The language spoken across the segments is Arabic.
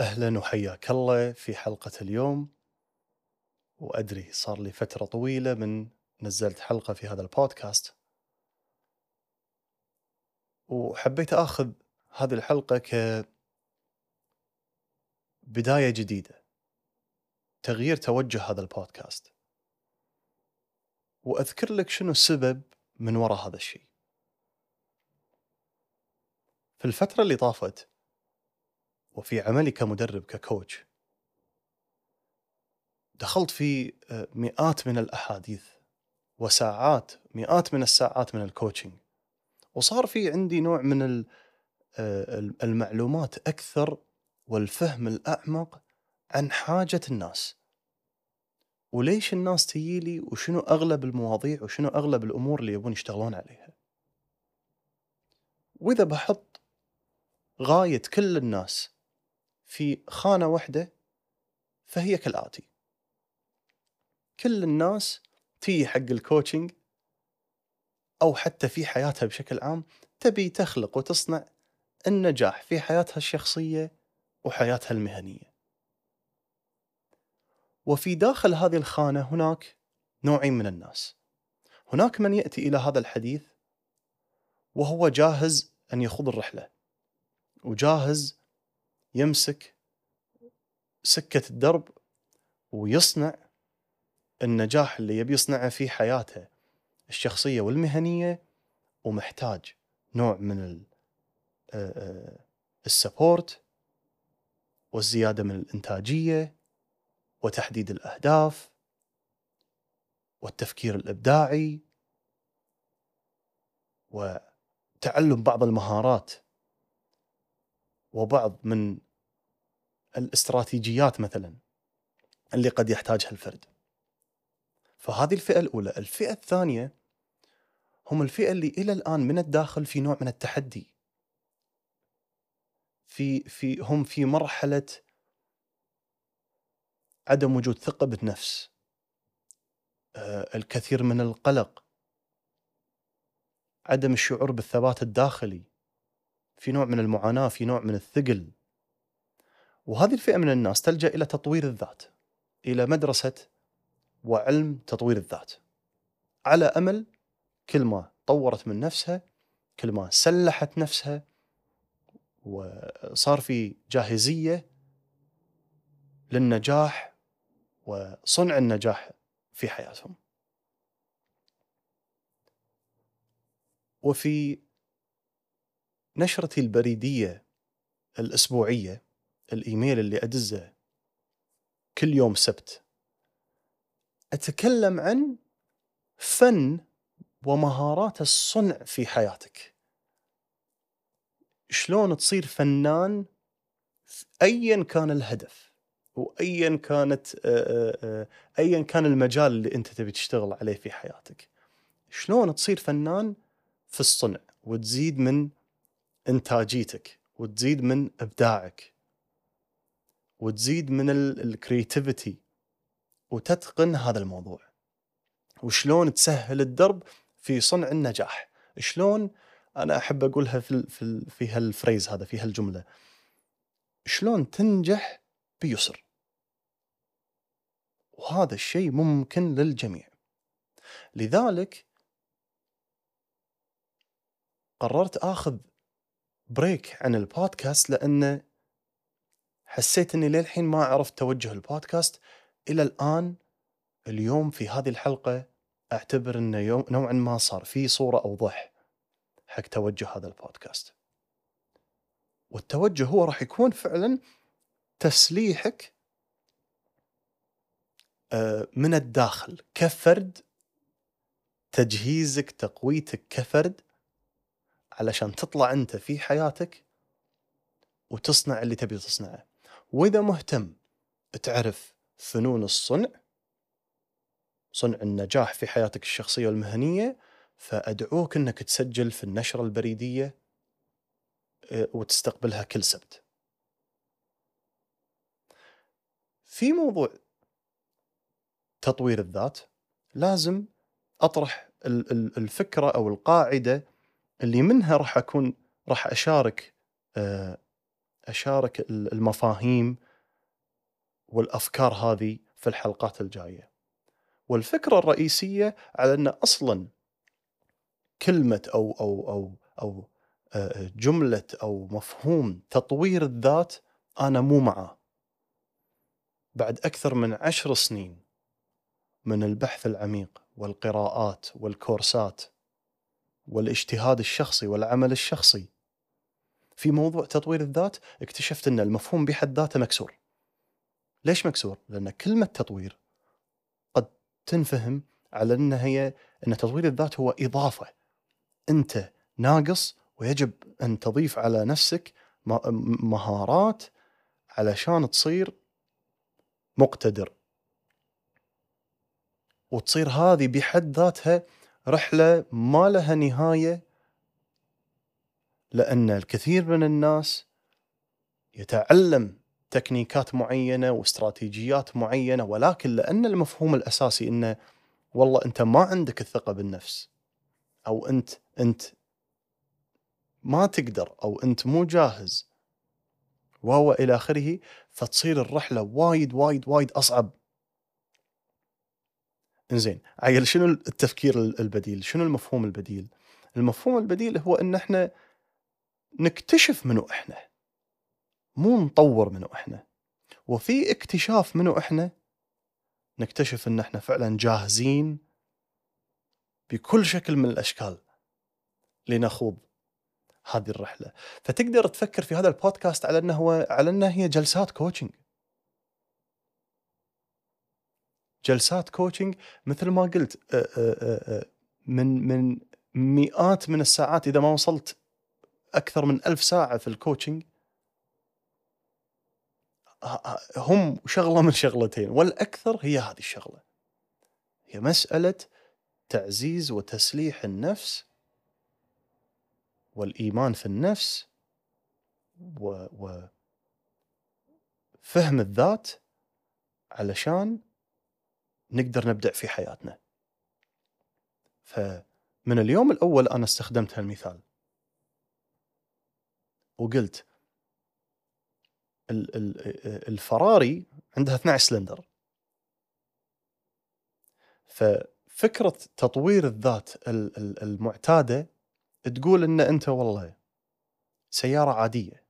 أهلا وحياك الله في حلقة اليوم. وأدري صار لي فترة طويلة من نزلت حلقة في هذا البودكاست. وحبيت آخذ هذه الحلقة كبداية جديدة تغيير توجه هذا البودكاست. وأذكر لك شنو السبب من وراء هذا الشيء. في الفترة اللي طافت وفي عملي كمدرب ككوتش. دخلت في آه، مئات من الأحاديث وساعات مئات من الساعات من الكوتشنج وصار في عندي نوع من آه، المعلومات أكثر والفهم الأعمق عن حاجة الناس. وليش الناس تجيلي وشنو أغلب المواضيع؟ وشنو أغلب الأمور اللي يبون يشتغلون عليها؟ وإذا بحط غاية كل الناس في خانة واحدة فهي كالآتي كل الناس تيجي حق الكوتشنج أو حتى في حياتها بشكل عام تبي تخلق وتصنع النجاح في حياتها الشخصية وحياتها المهنية. وفي داخل هذه الخانة هناك نوعين من الناس. هناك من يأتي إلى هذا الحديث وهو جاهز أن يخوض الرحلة وجاهز يمسك سكة الدرب ويصنع النجاح اللي يبي يصنعه في حياته الشخصية والمهنية ومحتاج نوع من السبورت والزيادة من الإنتاجية وتحديد الأهداف والتفكير الإبداعي وتعلم بعض المهارات. وبعض من الاستراتيجيات مثلا اللي قد يحتاجها الفرد. فهذه الفئة الأولى، الفئة الثانية هم الفئة اللي إلى الآن من الداخل في نوع من التحدي. في في هم في مرحلة عدم وجود ثقة بالنفس. آه، الكثير من القلق. عدم الشعور بالثبات الداخلي. في نوع من المعاناة، في نوع من الثقل. وهذه الفئة من الناس تلجأ إلى تطوير الذات إلى مدرسة وعلم تطوير الذات على أمل كل ما طورت من نفسها كل ما سلحت نفسها وصار في جاهزية للنجاح وصنع النجاح في حياتهم وفي نشرتي البريدية الأسبوعية الإيميل اللي أدزه كل يوم سبت. أتكلم عن فن ومهارات الصنع في حياتك. شلون تصير فنان ايا كان الهدف وايا كانت ايا كان المجال اللي أنت تبي تشتغل عليه في حياتك. شلون تصير فنان في الصنع وتزيد من إنتاجيتك وتزيد من إبداعك وتزيد من الكرياتيفيتي وتتقن هذا الموضوع. وشلون تسهل الدرب في صنع النجاح؟ شلون أنا أحب أقولها في في في هال phrase هذا في هالجملة؟ شلون تنجح بيسر؟ وهذا الشيء ممكن للجميع. لذلك قررت آخذ break عن البودكاست لأنه حسيت إني للحين ما عرفت توجه البودكاست إلى الآن اليوم في هذه الحلقة أعتبر إنه يوم نوعا ما صار في صورة اوضح حق توجه هذا البودكاست. والتوجه هو راح يكون فعلا تسليحك آه، من الداخل كفرد تجهيزك تقويتك كفرد علشان تطلع أنت في حياتك وتصنع اللي تبي تصنعه. وإذا مهتم تعرف فنون الصنع صنع النجاح في حياتك الشخصية والمهنية فأدعوك إنك تسجل في النشرة البريدية آه، وتستقبلها كل سبت. في موضوع تطوير الذات لازم أطرح الفكرة أو القاعدة اللي منها راح أكون راح أشارك آه، أشارك ال- المفاهيم والأفكار هذه في الحلقات الجاية. والفكرة الرئيسية على أن أصلا كلمة أو أو أو أو آه، جملة أو مفهوم تطوير الذات أنا مو معاه. بعد أكثر من عشر سنين من البحث العميق والقراءات والكورسات والاجتهاد الشخصي والعمل الشخصي في موضوع تطوير الذات اكتشفت أن المفهوم بحد ذاته مكسور. ليش مكسور؟ لأن كلمة تطوير قد تنفهم على أن هي أن تطوير الذات هو إضافة. أنت ناقص ويجب أن تضيف على نفسك مهارات علشان تصير مقتدر. وتصير هذه بحد ذاتها رحلة ما لها نهاية لأن الكثير من الناس يتعلم تكنيكات معينة واستراتيجيات معينة ولكن لأن المفهوم الأساسي إنه والله أنت ما عندك الثقة بالنفس أو أنت أنت ما تقدر أو أنت مو جاهز وهو إلى آخره فتصير الرحلة وايد وايد وايد أصعب. إنزين عيل شنو التفكير البديل؟ شنو المفهوم البديل؟ المفهوم البديل هو إن إحنا نكتشف منو إحنا مو نطور منو إحنا وفي اكتشاف منو إحنا نكتشف إن إحنا فعلا جاهزين بكل شكل من الأشكال لنخوض هذه الرحلة فتقدر تفكر في هذا البودكاست على إنه هو على إنه هي جلسات coaching جلسات coaching مثل ما قلت من من مئات من الساعات إذا ما وصلت أكثر من ألف ساعة في ال coaching هم شغلة من شغلتين والأكثر هي هذه الشغلة. هي مسألة تعزيز وتسليح النفس والإيمان في النفس و, و فهم الذات علشان نقدر نبدع في حياتنا. فمن اليوم الأول أنا استخدمت هالمثال. وقلت الفراري عندها 12 سلندر. ففكرة تطوير الذات المعتادة تقول إن أنت والله سيارة عادية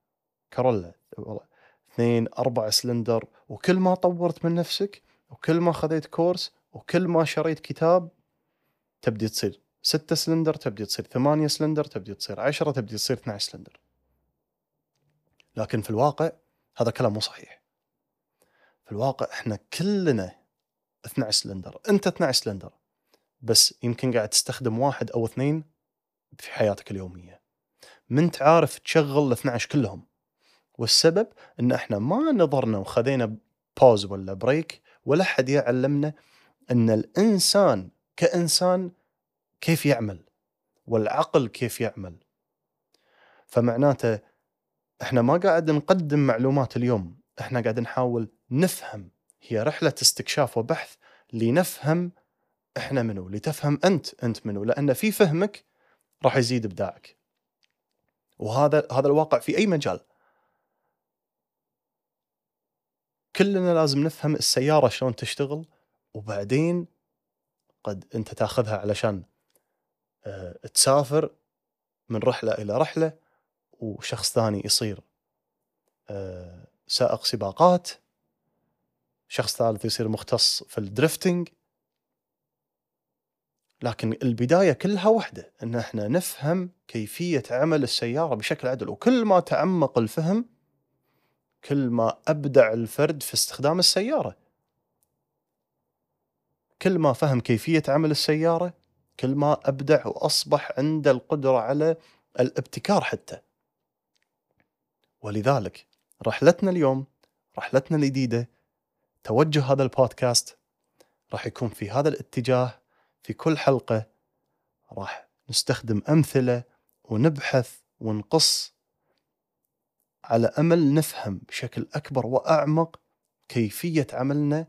Corolla والله اثنين أربع سلندر وكل ما طورت من نفسك وكل ما خذيت course وكل ما شريت كتاب تبدي تصير. ستة سلندر تبدي تصير. ثمانية سلندر تبدي تصير. عشرة تبدي تصير. 12 سلندر. لكن في الواقع هذا كلام مو صحيح. في الواقع إحنا كلنا 12 سلندر. انت 12 سلندر. بس يمكن قاعد تستخدم واحد أو اثنين في حياتك اليومية. ما انت عارف تشغل ال 12 كلهم. والسبب إن إحنا ما نظرنا وخذينا pause ولا break ولا حد يعلمنا أن الإنسان كإنسان كيف يعمل والعقل كيف يعمل. فمعناته إحنا ما قاعد نقدم معلومات اليوم إحنا قاعد نحاول نفهم. هي رحلة استكشاف وبحث لنفهم إحنا منو لتفهم أنت أنت منو لأن في فهمك راح يزيد إبداعك. وهذا هذا الواقع في أي مجال. كلنا لازم نفهم السيارة شلون تشتغل وبعدين قد انت تاخذها علشان آه تسافر من رحلة إلى رحلة وشخص ثاني يصير آه سائق سباقات شخص ثالث يصير مختص في الدريفتنج لكن البداية كلها واحدة إن إحنا نفهم كيفية عمل السيارة بشكل عدل وكل ما تعمق الفهم كل ما أبدع الفرد في استخدام السيارة. كل ما فهم كيفية عمل السيارة كل ما أبدع وأصبح عنده القدرة على الابتكار حتى. ولذلك رحلتنا اليوم رحلتنا الجديدة توجه هذا البودكاست راح يكون في هذا الاتجاه في كل حلقة. راح نستخدم أمثلة ونبحث ونقص على أمل نفهم بشكل أكبر وأعمق كيفية عملنا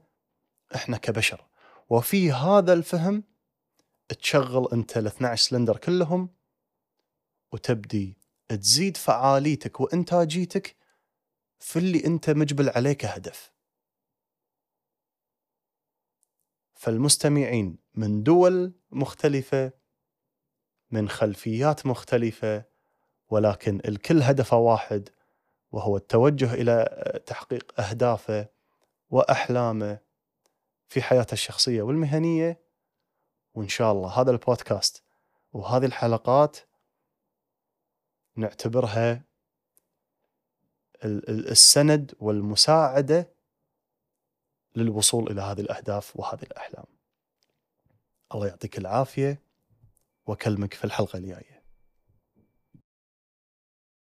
إحنا كبشر. وفي هذا الفهم تشغل أنت ال 12 سلندر كلهم وتبدي تزيد فعاليتك وإنتاجيتك في اللي أنت مجبل عليه كهدف فالمستمعين من دول مختلفة من خلفيات مختلفة ولكن الكل هدفه واحد وهو التوجه إلى تحقيق أهدافه وأحلامه في حياته الشخصية والمهنية وإن شاء الله هذا البودكاست وهذه الحلقات نعتبرها السند والمساعدة للوصول إلى هذه الأهداف وهذه الأحلام. الله يعطيك العافية وأكلمك في الحلقة الجاية.